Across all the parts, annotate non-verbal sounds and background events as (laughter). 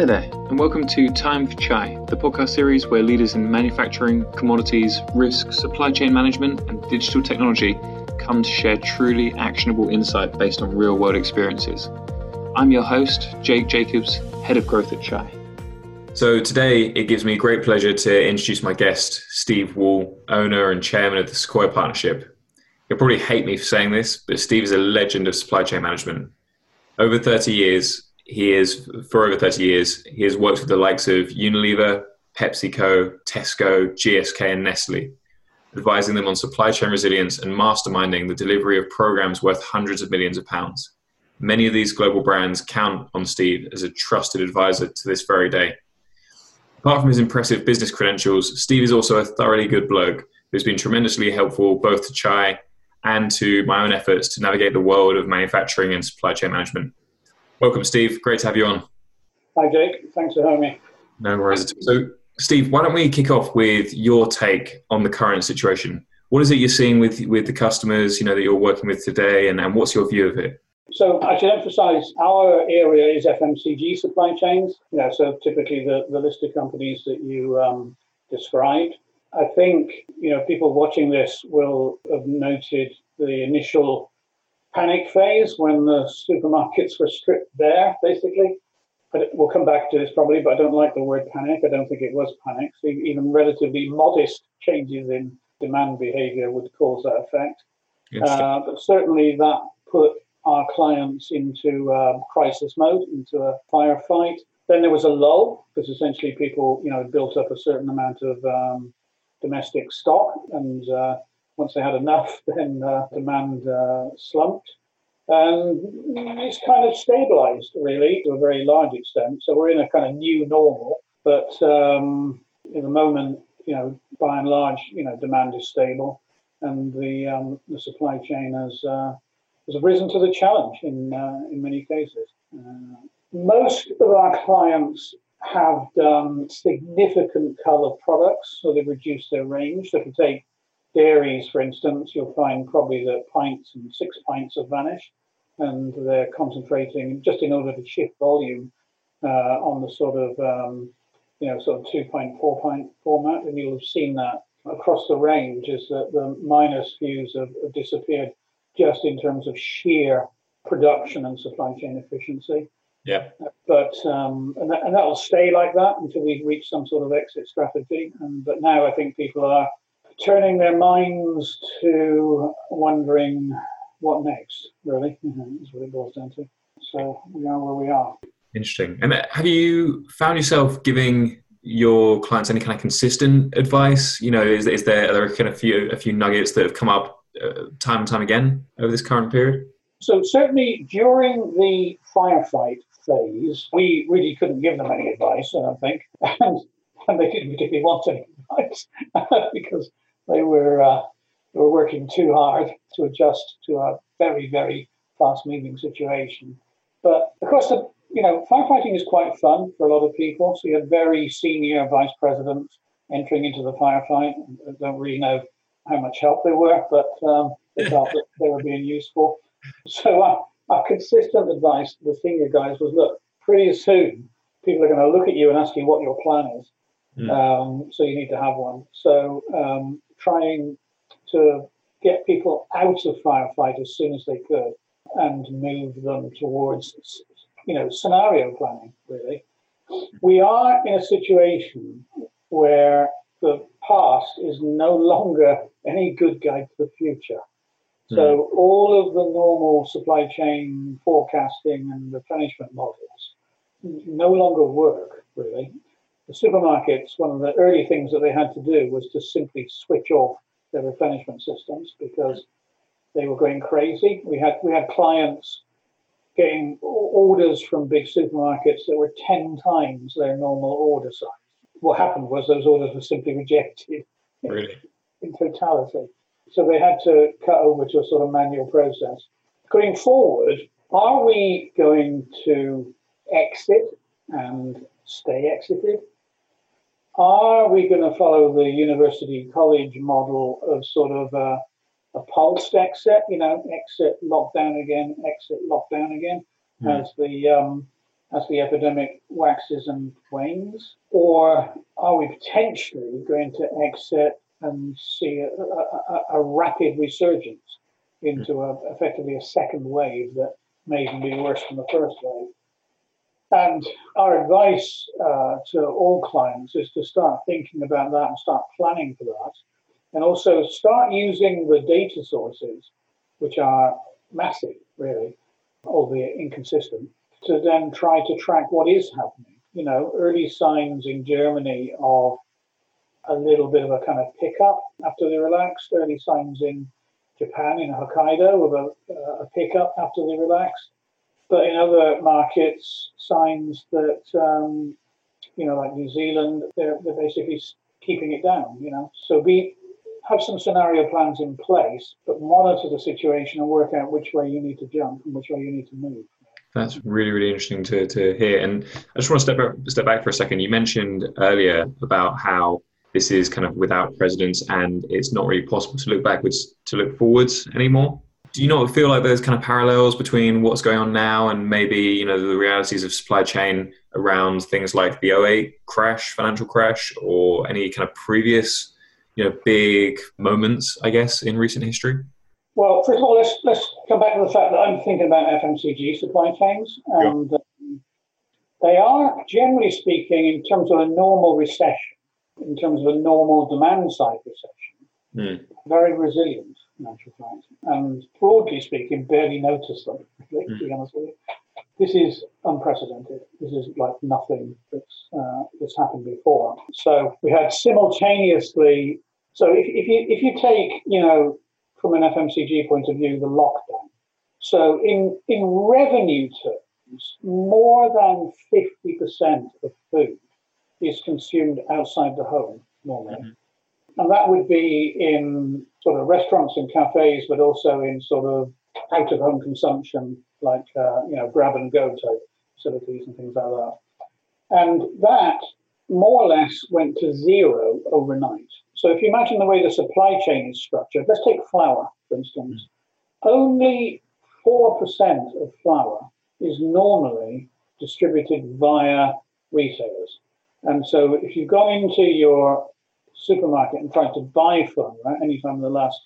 Hi there, and welcome to Time for Chai, the podcast series where leaders in manufacturing, commodities, risk, supply chain management, and digital technology come to share truly actionable insight based on real world experiences. I'm your host, Jake Jacobs, Head of Growth at Chai. So today it gives me great pleasure to introduce my guest, Steve Wall, owner and chairman of the Sequoia Partnership. You'll probably hate me for saying this, but Steve is a legend of supply chain management. Over 30 years, he is for over 30 years he has worked with the likes of unilever pepsico tesco gsk and nestle advising them on supply chain resilience and masterminding the delivery of programs worth hundreds of millions of pounds. Many of these global brands count on steve as a trusted advisor to this very day. Apart from his impressive business credentials steve is also a thoroughly good bloke who's been tremendously helpful both to chai and to my own efforts to navigate the world of manufacturing and supply chain management Welcome, Steve. Great to have you on. Hi, Jake. Thanks for having me. No worries. So, Steve, why don't we kick off with your take on the current situation? What is it you're seeing with with the customers, you know, that you're working with today, and, and what's your view of it? So I should emphasize our area is FMCG supply chains. You know, so typically the, the listed companies that you um, described. I think, you know, people watching this will have noted the initial panic phase when the supermarkets were stripped bare, basically. But we'll come back to this probably, but I don't like the word panic. I don't think it was panic. So even relatively modest changes in demand behavior would cause that effect. Uh, but certainly that put our clients into uh, crisis mode, into a firefight. Then there was a lull because essentially people, you know, built up a certain amount of um, domestic stock and uh, once they had enough, (laughs) then uh, demand uh, slumped. And it's kind of stabilized, really, to a very large extent. So we're in a kind of new normal. But um, in the moment, you know, by and large, you know, demand is stable, and the um, the supply chain has uh, has risen to the challenge in uh, in many cases. Uh, most of our clients have done significant color products, so they've reduced their range. If you take dairies, for instance, you'll find probably that pints and six pints have vanished, and they're concentrating just in order to shift volume uh, on the sort of um, you know sort of two pint, four pint format, and you'll have seen that across the range is that the minor SKUs have, have disappeared just in terms of sheer production and supply chain efficiency. Yeah. But um, and that, and that will stay like that until we reach some sort of exit strategy. And but now I think people are turning their minds to wondering what next, really, mm-hmm, (laughs) is what it boils down to. So we are where we are. Interesting. And uh, have you found yourself giving your clients any kind of consistent advice? You know, is, is there, are there kind of few, a few nuggets that have come up uh, time and time again over this current period? So certainly during the firefight phase, we really couldn't give them any advice, I don't think, (laughs) and, and they didn't particularly want any advice (laughs) because they were uh, they were working too hard to adjust to a very very fast moving situation. But of course, the you know firefighting is quite fun for a lot of people. So you had very senior vice presidents entering into the firefight. I don't really know how much help they were, but um, they felt that they were being useful. So uh, our consistent advice to the senior guys was: look, pretty soon people are going to look at you and ask you what your plan is. Mm. Um, so you need to have one. So um, trying to get people out of firefight as soon as they could and move them towards, you know, scenario planning, really. We are in a situation where the past is no longer any good guide for the future. So mm. all of the normal supply chain forecasting and replenishment models no longer work, really the supermarkets, one of the early things that they had to do was to simply switch off their replenishment systems because they were going crazy. We had we had clients getting orders from big supermarkets that were ten times their normal order size. What happened was those orders were simply rejected (laughs) really? in totality. So they had to cut over to a sort of manual process. Going forward, are we going to exit and stay exited? Are we going to follow the university college model of sort of a, a pulsed exit, you know, exit, lockdown again, exit, lockdown again, mm. as the um, as the epidemic waxes and wanes? Or are we potentially going to exit and see a, a, a rapid resurgence into a, effectively a second wave that may even be worse than the first wave? And our advice uh, to all clients is to start thinking about that and start planning for that. And also start using the data sources, which are massive, really, albeit inconsistent, to then try to track what is happening. You know, early signs in Germany of a little bit of a kind of pickup after they relaxed, early signs in Japan, in Hokkaido, of a, a pickup after they relaxed. But in other markets, signs that, um, you know, like New Zealand, they're, they're basically keeping it down, you know. So be have some scenario plans in place, but monitor the situation and work out which way you need to jump and which way you need to move. That's really, really interesting to, to hear. And I just want to step step back for a second. You mentioned earlier about how this is kind of without precedence and it's not really possible to look backwards to look forwards anymore. Do you not feel like there's kind of parallels between what's going on now and maybe you know the realities of supply chain around things like the 08 crash, financial crash, or any kind of previous you know big moments, I guess, in recent history? Well, first of all, let's let's come back to the fact that I'm thinking about FMCG supply chains, and yeah. um, they are generally speaking, in terms of a normal recession, in terms of a normal demand side recession, mm. very resilient, in actual fact, and broadly speaking, barely notice them. mm. To be honest with you, this is unprecedented. This is like nothing that's uh, that's happened before. So we had simultaneously. So if, if you if you take you know from an FMCG point of view the lockdown. So in in revenue terms, more than fifty percent of food is consumed outside the home normally. Mm-hmm. And that would be in sort of restaurants and cafes, but also in sort of out of home consumption, like, uh, you know, grab and go type facilities and things like that. And that more or less went to zero overnight. So if you imagine the way the supply chain is structured, let's take flour, for instance. Only 4% of flour is normally distributed via retailers. And so if you've gone into your supermarket and tried to buy flour anytime in the last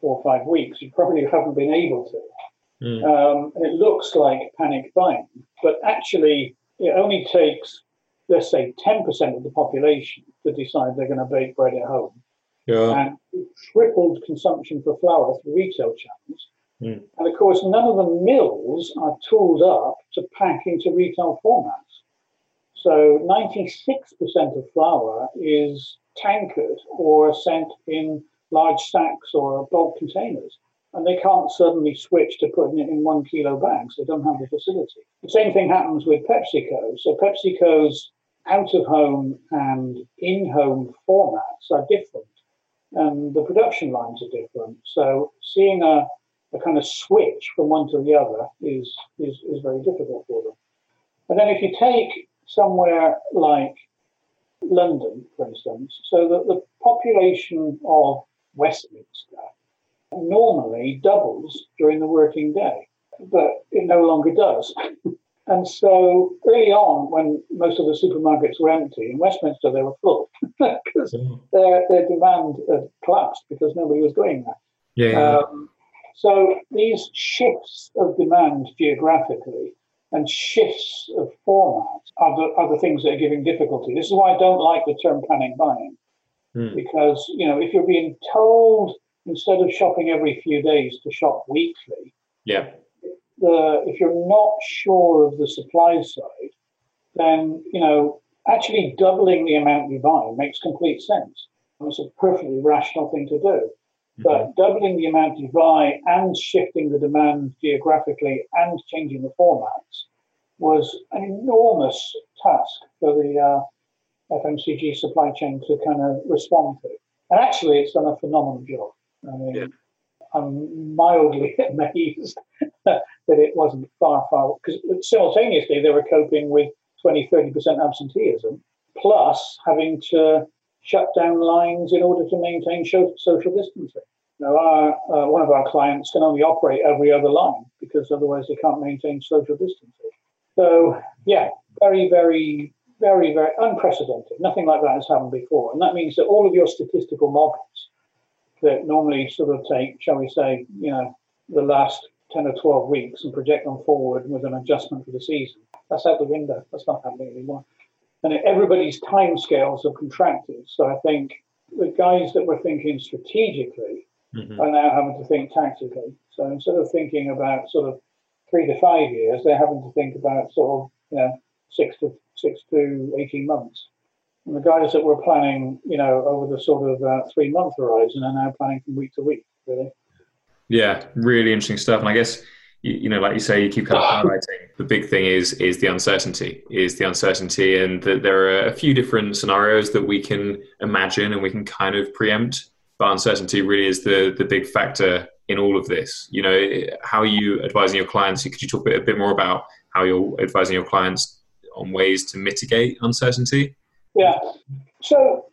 four or five weeks, you probably haven't been able to. Mm. Um, and it looks like panic buying, but actually, it only takes, let's say, 10% of the population to decide they're going to bake bread at home. Yeah. And tripled consumption for flour through retail channels. Mm. And of course, none of the mills are tooled up to pack into retail formats. So 96% of flour is tankered or sent in large sacks or bulk containers. And they can't suddenly switch to putting it in one kilo bags. They don't have the facility. The same thing happens with PepsiCo. So PepsiCo's out of home and in home formats are different. And the production lines are different. So seeing a, a kind of switch from one to the other is, is, is very difficult for them. And then if you take somewhere like London, for instance, so that the population of Westminster normally doubles during the working day, but it no longer does. (laughs) and so early on, when most of the supermarkets were empty, in Westminster they were full (laughs) because their, their demand had collapsed because nobody was going there. Yeah. Um, so these shifts of demand geographically and shifts of format are the, are the things that are giving difficulty. This is why I don't like the term panic buying, mm. because you know if you're being told instead of shopping every few days to shop weekly, yeah, the if you're not sure of the supply side, then you know actually doubling the amount you buy makes complete sense. And it's a perfectly rational thing to do. But doubling the amount you buy and shifting the demand geographically and changing the formats was an enormous task for the uh, FMCG supply chain to kind of respond to. And actually, it's done a phenomenal job. I mean, yeah. I'm mildly (laughs) amazed that it wasn't far, far, because simultaneously they were coping with 20, 30% absenteeism, plus having to shut down lines in order to maintain social distancing. Now, our, uh, one of our clients can only operate every other line because otherwise they can't maintain social distancing. So yeah, very, very, very, very unprecedented. Nothing like that has happened before. And that means that all of your statistical models that normally sort of take, shall we say, you know, the last 10 or 12 weeks and project them forward with an adjustment for the season, that's out the window. That's not happening anymore. And everybody's timescales have contracted. So I think the guys that were thinking strategically mm-hmm. are now having to think tactically. So instead of thinking about sort of three to five years, they're having to think about sort of you know six to six to eighteen months. And the guys that were planning, you know, over the sort of uh, three month horizon are now planning from week to week, really. Yeah, really interesting stuff. And I guess you, you know, like you say, you keep kind of highlighting the big thing is is the uncertainty, is the uncertainty, and that there are a few different scenarios that we can imagine and we can kind of preempt. But uncertainty really is the the big factor in all of this. You know, how are you advising your clients? Could you talk a bit, a bit more about how you're advising your clients on ways to mitigate uncertainty? Yeah. So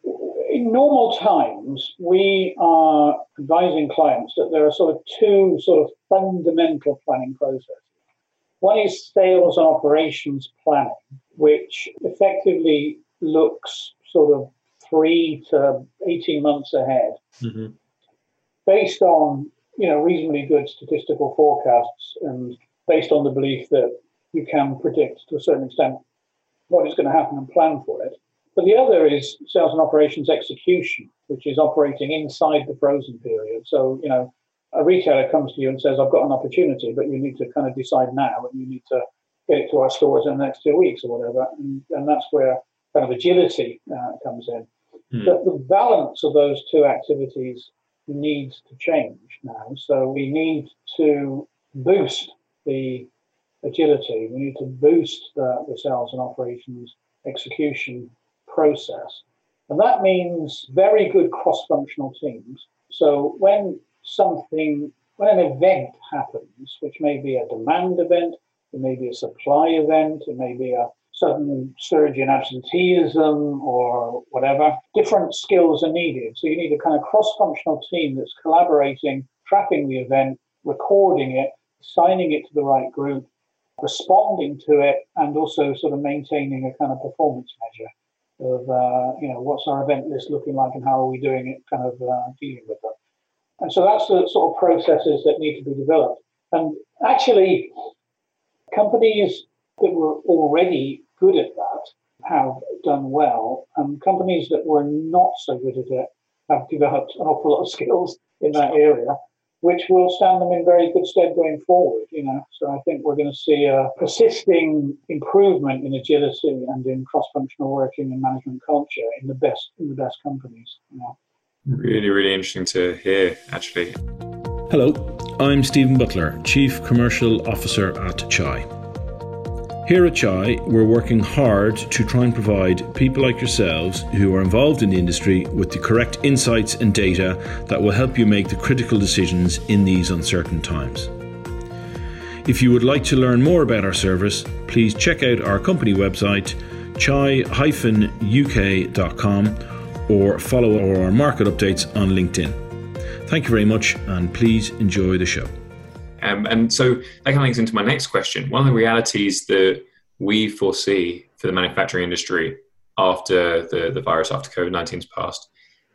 in normal times, we are advising clients that there are sort of two sort of fundamental planning processes. One is sales and operations planning, which effectively looks sort of three to 18 months ahead, mm-hmm. based on you know reasonably good statistical forecasts and based on the belief that you can predict to a certain extent what is going to happen and plan for it. But the other is sales and operations execution, which is operating inside the frozen period. So, you know, a retailer comes to you and says, I've got an opportunity, but you need to kind of decide now and you need to get it to our stores in the next two weeks or whatever. And, and that's where kind of agility uh, comes in. Hmm. But the balance of those two activities needs to change now. So we need to boost the agility, we need to boost the, the sales and operations execution process. And that means very good cross functional teams. So when something, when an event happens, which may be a demand event, it may be a supply event, it may be a sudden surge in absenteeism or whatever, different skills are needed. So you need a kind of cross functional team that's collaborating, tracking the event, recording it, signing it to the right group, responding to it, and also sort of maintaining a kind of performance measure of uh, you know what's our event list looking like and how are we doing it, kind of uh, dealing with them. And so that's the sort of processes that need to be developed. And actually, companies that were already good at that have done well, and companies that were not so good at it have developed an awful lot of skills in that area which will stand them in very good stead going forward. You know, so I think we're going to see a persisting improvement in agility and in cross-functional working and management culture in the best in the best companies. You know. Really, really interesting to hear. Actually. Hello, I'm Stephen Butler, Chief Commercial Officer at Chai. Here at Chai, we're working hard to try and provide people like yourselves who are involved in the industry with the correct insights and data that will help you make the critical decisions in these uncertain times. If you would like to learn more about our service, please check out our company website chai-uk.com or follow our market updates on LinkedIn. Thank you very much and please enjoy the show. Um, and so that kind of links into my next question. One of the realities that we foresee for the manufacturing industry after the, the virus, after COVID 19's passed,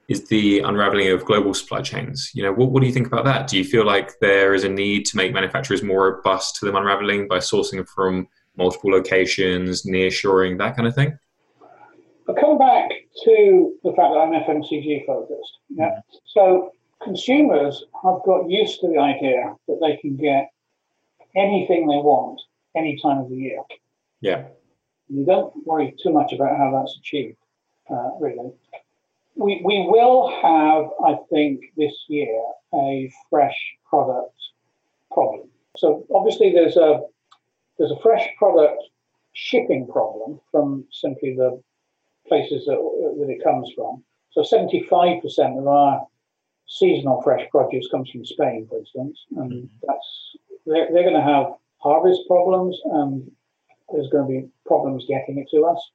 is the unraveling of global supply chains. You know, what, what do you think about that? Do you feel like there is a need to make manufacturers more robust to them unraveling by sourcing from multiple locations, nearshoring, that kind of thing? I'll come back to the fact that I'm FMCG focused. Yeah. Mm-hmm. So consumers have got used to the idea that they can get anything they want any time of the year. Yeah. You don't worry too much about how that's achieved, uh, really. We, we will have, I think, this year a fresh product problem. So obviously there's a there's a fresh product shipping problem from simply the places that, that it comes from. So 75% of our seasonal fresh produce comes from Spain, for instance, and mm-hmm. that's they're, they're going to have harvest problems, and there's going to be problems getting it to us.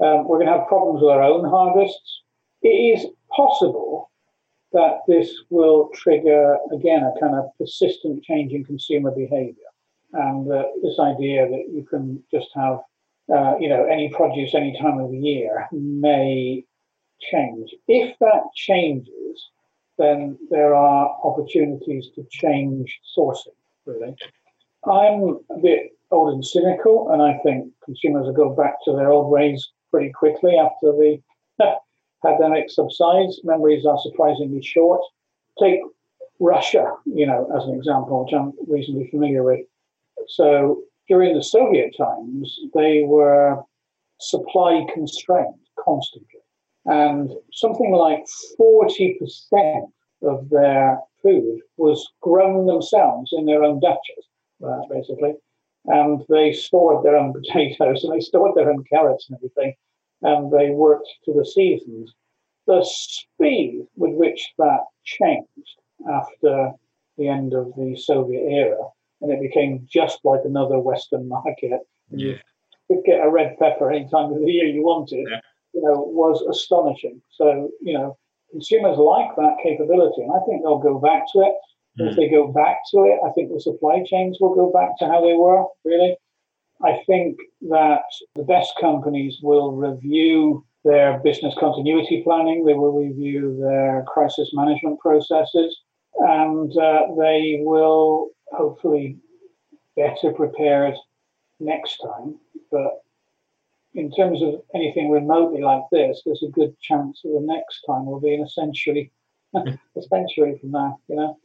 Um, we're going to have problems with our own harvests. It is possible that this will trigger again a kind of persistent change in consumer behaviour, and uh, this idea that you can just have uh, you know, any produce any time of the year may change. If that changes, then there are opportunities to change sourcing, really. I'm a bit old and cynical, and I think consumers will go back to their old ways pretty quickly after the (laughs) pandemic subsides. Memories are surprisingly short. Take Russia, you know, as an example, which I'm reasonably familiar with. So during the Soviet times, they were supply constrained constantly. And something like 40% of their food was grown themselves in their own dachas, uh, basically. And they stored their own (laughs) potatoes and they stored their own carrots and everything. And they worked to the seasons. The speed with which that changed after the end of the Soviet era, and it became just like another Western market. Yeah. You could get a red pepper any time of the year you wanted. Yeah. You know, was astonishing. So you know, consumers like that capability, and I think they'll go back to it. Mm. If they go back to it, I think the supply chains will go back to how they were. Really, I think that the best companies will review their business continuity planning. They will review their crisis management processes and uh, they will hopefully better prepared next time. But in terms of anything remotely like this, there's a good chance that the next time will be in a century, (laughs) a century from now. You know,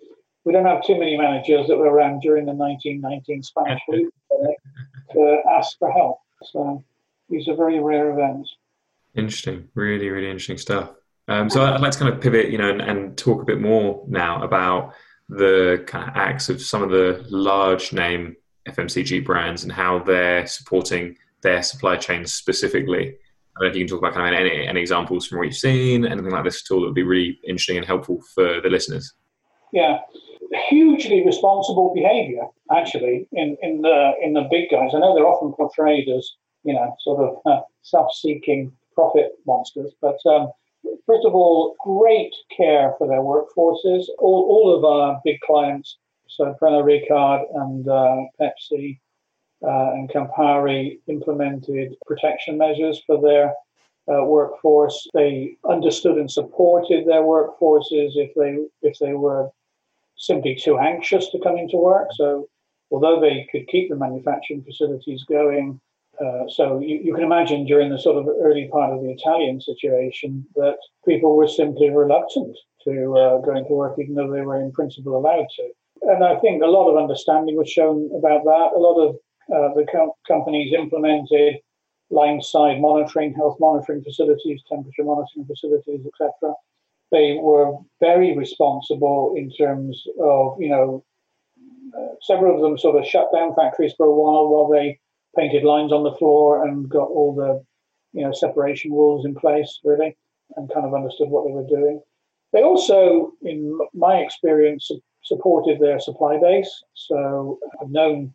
we don't have too many managers that were around during the 1919 Spanish flu to ask for help. So these are very rare events. Interesting, really, really interesting stuff. Um, so I'd like to kind of pivot, you know, and, and, talk a bit more now about the kind of acts of some of the large name FMCG brands and how they're supporting their supply chains specifically. I don't know if you can talk about kind of any, any examples from what you've seen, anything like this at all that would be really interesting and helpful for the listeners. Yeah, hugely responsible behaviour actually in, in the in the big guys. I know they're often portrayed as you know sort of uh, self-seeking profit monsters, but um, first of all, great care for their workforces. All, all of our big clients, so Pernod Ricard and uh, Pepsi and Campari, implemented protection measures for their uh, workforce. They understood and supported their workforces if they if they were simply too anxious to come into work. So, although they could keep the manufacturing facilities going, uh, so you, you, can imagine during the sort of early part of the Italian situation that people were simply reluctant to uh, go into work, even though they were in principle allowed to. And I think a lot of understanding was shown about that. A lot of uh, the co- companies implemented line side monitoring, health monitoring facilities, temperature monitoring facilities, etc. They were very responsible in terms of, you know, uh, several of them sort of shut down factories for a while while they painted lines on the floor and got all the you know separation rules in place really and kind of understood what they were doing. They also, in my experience, supported their supply base. So I've known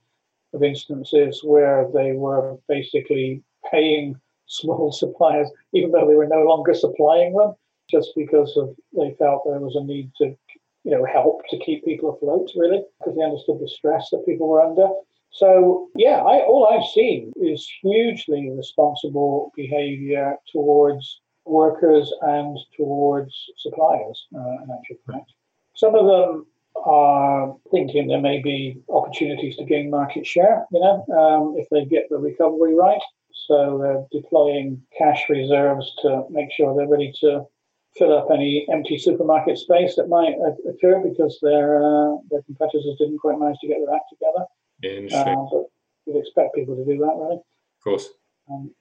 of instances where they were basically paying small (laughs) suppliers, even though they were no longer supplying them, just because of they felt there was a need to, you know, help to keep people afloat, really, because they understood the stress that people were under. So, yeah, I, all I've seen is hugely responsible behavior towards workers and towards suppliers, uh, in actual fact. Some of them are thinking there may be opportunities to gain market share, you know, um, if they get the recovery right. So they're deploying cash reserves to make sure they're ready to fill up any empty supermarket space that might occur because their uh, their competitors didn't quite manage to get their act together. Interesting. Uh, but you'd expect people to do that, really. Of course. Um,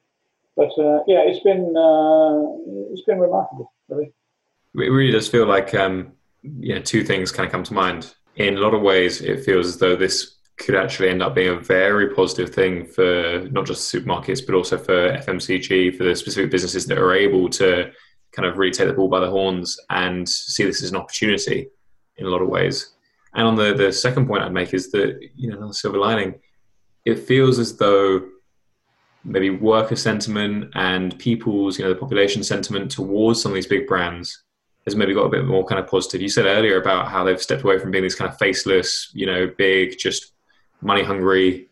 but uh, yeah, it's been uh, it's been remarkable, really. It really does feel like um, you know two things kind of come to mind. In a lot of ways, it feels as though this could actually end up being a very positive thing for not just supermarkets, but also for FMCG, for the specific businesses that are able to kind of really take the ball by the horns and see this as an opportunity in a lot of ways. And on the, the second point I'd make is that, you know, silver lining, it feels as though maybe worker sentiment and people's, you know, the population sentiment towards some of these big brands has maybe got a bit more kind of positive. You said earlier about how they've stepped away from being these kind of faceless, you know, big, just money hungry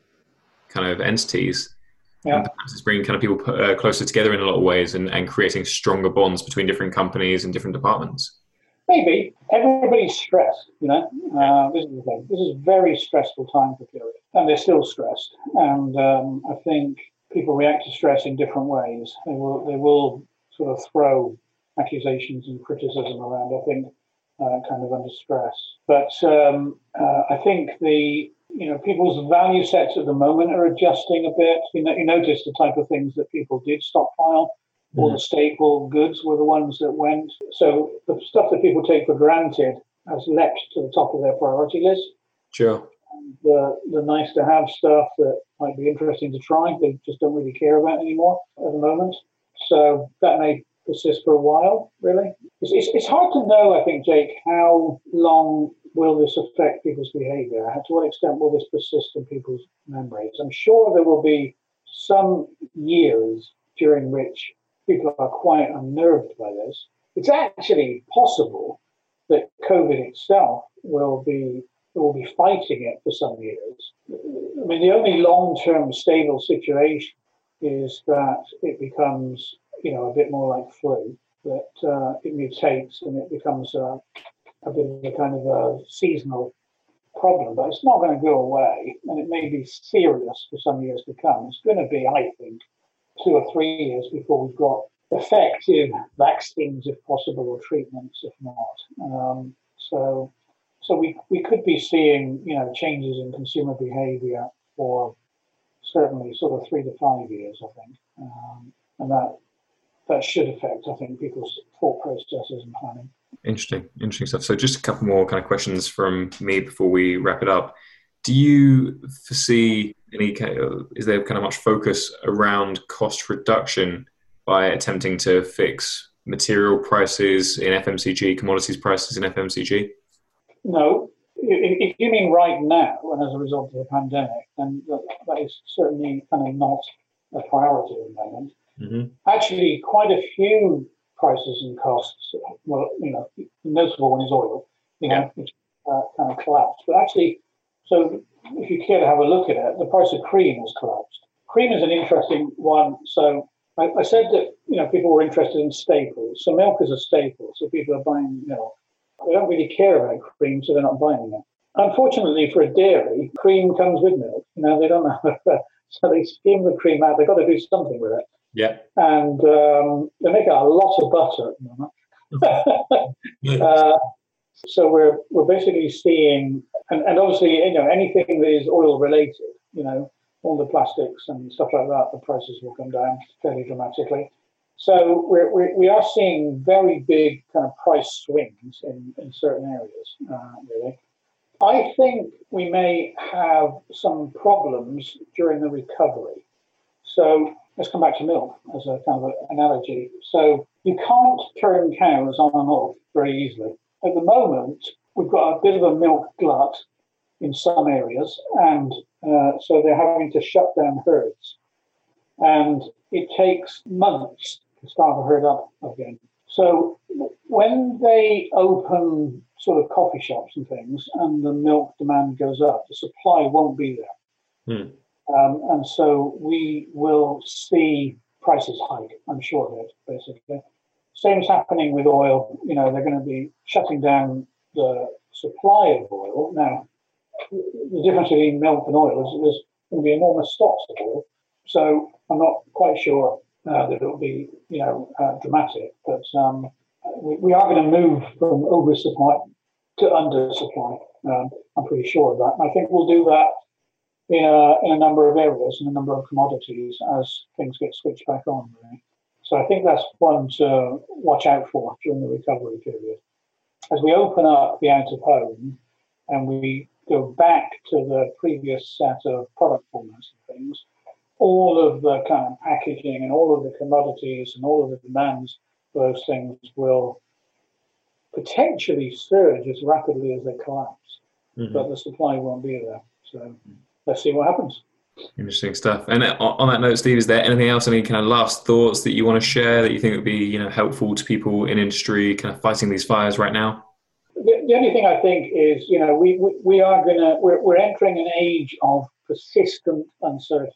kind of entities. Yeah. And perhaps it's bringing kind of people uh, closer together in a lot of ways and, and creating stronger bonds between different companies and different departments. Maybe everybody's stressed. You know, uh, this is the thing. This is a very stressful time for Period, and they're still stressed. And um, I think people react to stress in different ways. They will they will sort of throw accusations and criticism around. I think uh, kind of under stress. But um, uh, I think the you know people's value sets at the moment are adjusting a bit. You, know, you notice the type of things that people did stockpile. Mm. All the staple goods were the ones that went. So the stuff that people take for granted has leapt to the top of their priority list. Sure. And the the nice to have stuff that might be interesting to try, they just don't really care about anymore at the moment. So that may persist for a while, really. It's, it's, it's, hard to know, I think, Jake, how long will this affect people's behavior? To what extent will this persist in people's memories? I'm sure there will be some years during which people are quite unnerved by this. It's actually possible that COVID itself will be will be fighting it for some years. I mean, the only long-term stable situation is that it becomes you know, a bit more like flu, that uh, it mutates and it becomes a, a bit of a kind of a seasonal problem, but it's not going to go away, and it may be serious for some years to come. It's going to be, I think, two or three years before we've got effective vaccines, if possible, or treatments, if not. Um, so, so we we could be seeing, you know, changes in consumer behaviour for certainly sort of three to five years, I think, um, and that that should affect, I think, people's thought processes and planning. Interesting, interesting stuff. So, just a couple more kind of questions from me before we wrap it up. Do you foresee any? Is there kind of much focus around cost reduction by attempting to fix material prices in FMCG, commodities prices in FMCG? No. If you mean right now, and as a result of the pandemic, then that is certainly kind of not a priority at the moment. Mm-hmm. Actually, quite a few prices and costs. Well, you know, the notable one is oil, you know, which uh, kind of collapsed. But actually, so if you care to have a look at it, the price of cream has collapsed. Cream is an interesting one. So I, I said that you know people were interested in staples. So milk is a staple. So people are buying milk. They don't really care about cream, so they're not buying it. Unfortunately, for a dairy, cream comes with milk. You know, they don't have. (laughs) so they skim the cream out. They've got to do something with it. Yeah. And um, they make a lot of butter at the moment. uh, so we're we're basically seeing, and, and obviously, you know, anything that is oil related, you know, all the plastics and stuff like that, the prices will come down fairly dramatically. So we're, we're we are seeing very big kind of price swings in, in certain areas, uh, really. I think we may have some problems during the recovery. So let's come back to milk as a kind of analogy. So you can't turn cows on and off very easily. At the moment, we've got a bit of a milk glut in some areas, and uh, so they're having to shut down herds. And it takes months to start a herd up again. So when they open sort of coffee shops and things, and the milk demand goes up, the supply won't be there. Hmm. Um, and so we will see prices hike, I'm sure of it, basically. Same is happening with oil. You know, they're going to be shutting down the supply of oil. Now, the difference between milk and oil is there's going to be enormous stocks of oil. So I'm not quite sure uh, that it'll be, you know, uh, dramatic, but um, we, we, are going to move from oversupply to undersupply. Um, I'm pretty sure of that. And I think we'll do that in a, in a number of areas and a number of commodities as things get switched back on. Really. So I think that's one to watch out for during the recovery period. As we open up the out of home and we go back to the previous set of product formats and things, all of the kind of packaging and all of the commodities and all of the demands for those things will potentially surge as rapidly as they collapse, mm-hmm. but the supply won't be there. So let's see what happens. Interesting stuff. And uh, on that note, Steve, is there anything else, any kind of last thoughts that you want to share that you think would be, you know, helpful to people in industry kind of fighting these fires right now? The, the only thing I think is, you know, we, we, we are going to, we're, we're entering an age of persistent uncertainty.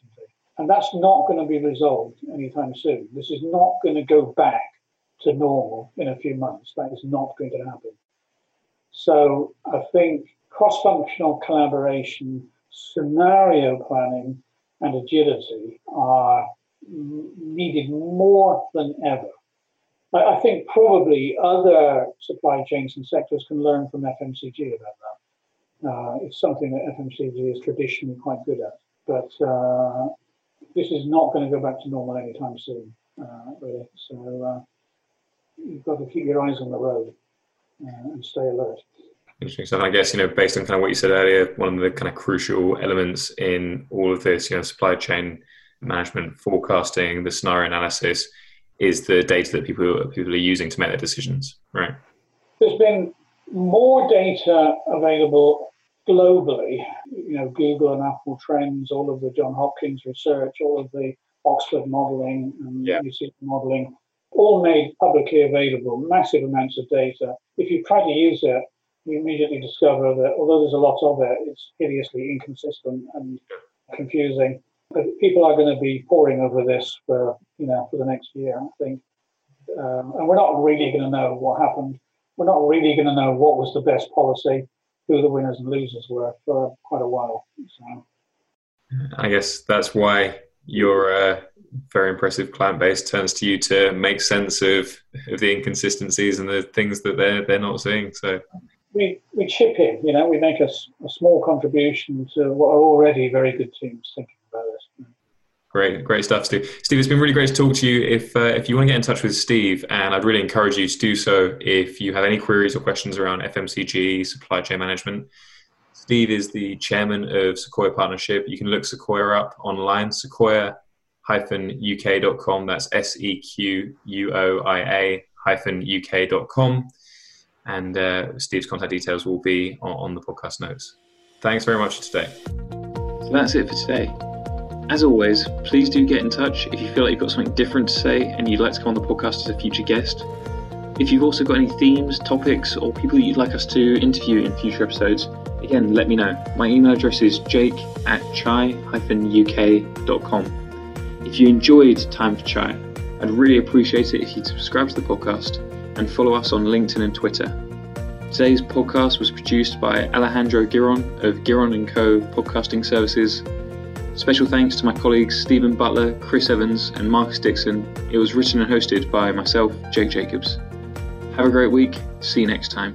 And that's not going to be resolved anytime soon. This is not going to go back to normal in a few months. That is not going to happen. So I think cross functional collaboration, scenario planning, and agility are needed more than ever. I, think probably other supply chains and sectors can learn from FMCG about that. Uh, it's something that FMCG is traditionally quite good at. But uh, this is not going to go back to normal anytime soon, uh, really. So uh, you've got to keep your eyes on the road uh, and stay alert. Interesting stuff. I guess you know, based on kind of what you said earlier, one of the kind of crucial elements in all of this, you know, supply chain management, forecasting, the scenario analysis, is the data that people people are using to make their decisions, right? There's been more data available globally. You know, Google and Apple Trends, all of the John Hopkins research, all of the Oxford modelling and yeah. UC modelling, all made publicly available. Massive amounts of data. If you try to use it, you immediately discover that although there's a lot of it, it's hideously inconsistent and confusing. But people are going to be poring over this for you know for the next year, I think, um, and we're not really going to know what happened. We're not really going to know what was the best policy, who the winners and losers were for quite a while. So. I guess that's why your uh, very impressive client base turns to you to make sense of, of the inconsistencies and the things that they're they're not seeing. So we, we chip in, you know, we make a, a small contribution to what are already very good teams thinking about this. Great, great stuff, Steve. Steve, it's been really great to talk to you. If uh, if you want to get in touch with Steve, and I'd really encourage you to do so if you have any queries or questions around FMCG, supply chain management. Steve is the chairman of Sequoia Partnership. You can look Sequoia up online, sequoia-uk.com. That's S E Q U O I A hyphen UK.com and uh, Steve's contact details will be on, on the podcast notes. Thanks very much for today. So that's it for today. As always, please do get in touch if you feel like you've got something different to say and you'd like to come on the podcast as a future guest. If you've also got any themes, topics, or people you'd like us to interview in future episodes, again, let me know. My email address is jake at chai-uk.com. If you enjoyed Time for Chai, I'd really appreciate it if you'd subscribe to the podcast and follow us on LinkedIn and Twitter. Today's podcast was produced by Alejandro Giron of Giron & Co. Podcasting Services. Special thanks to my colleagues Stephen Butler, Chris Evans, and Marcus Dixon. It was written and hosted by myself, Jake Jacobs. Have a great week. See you next time.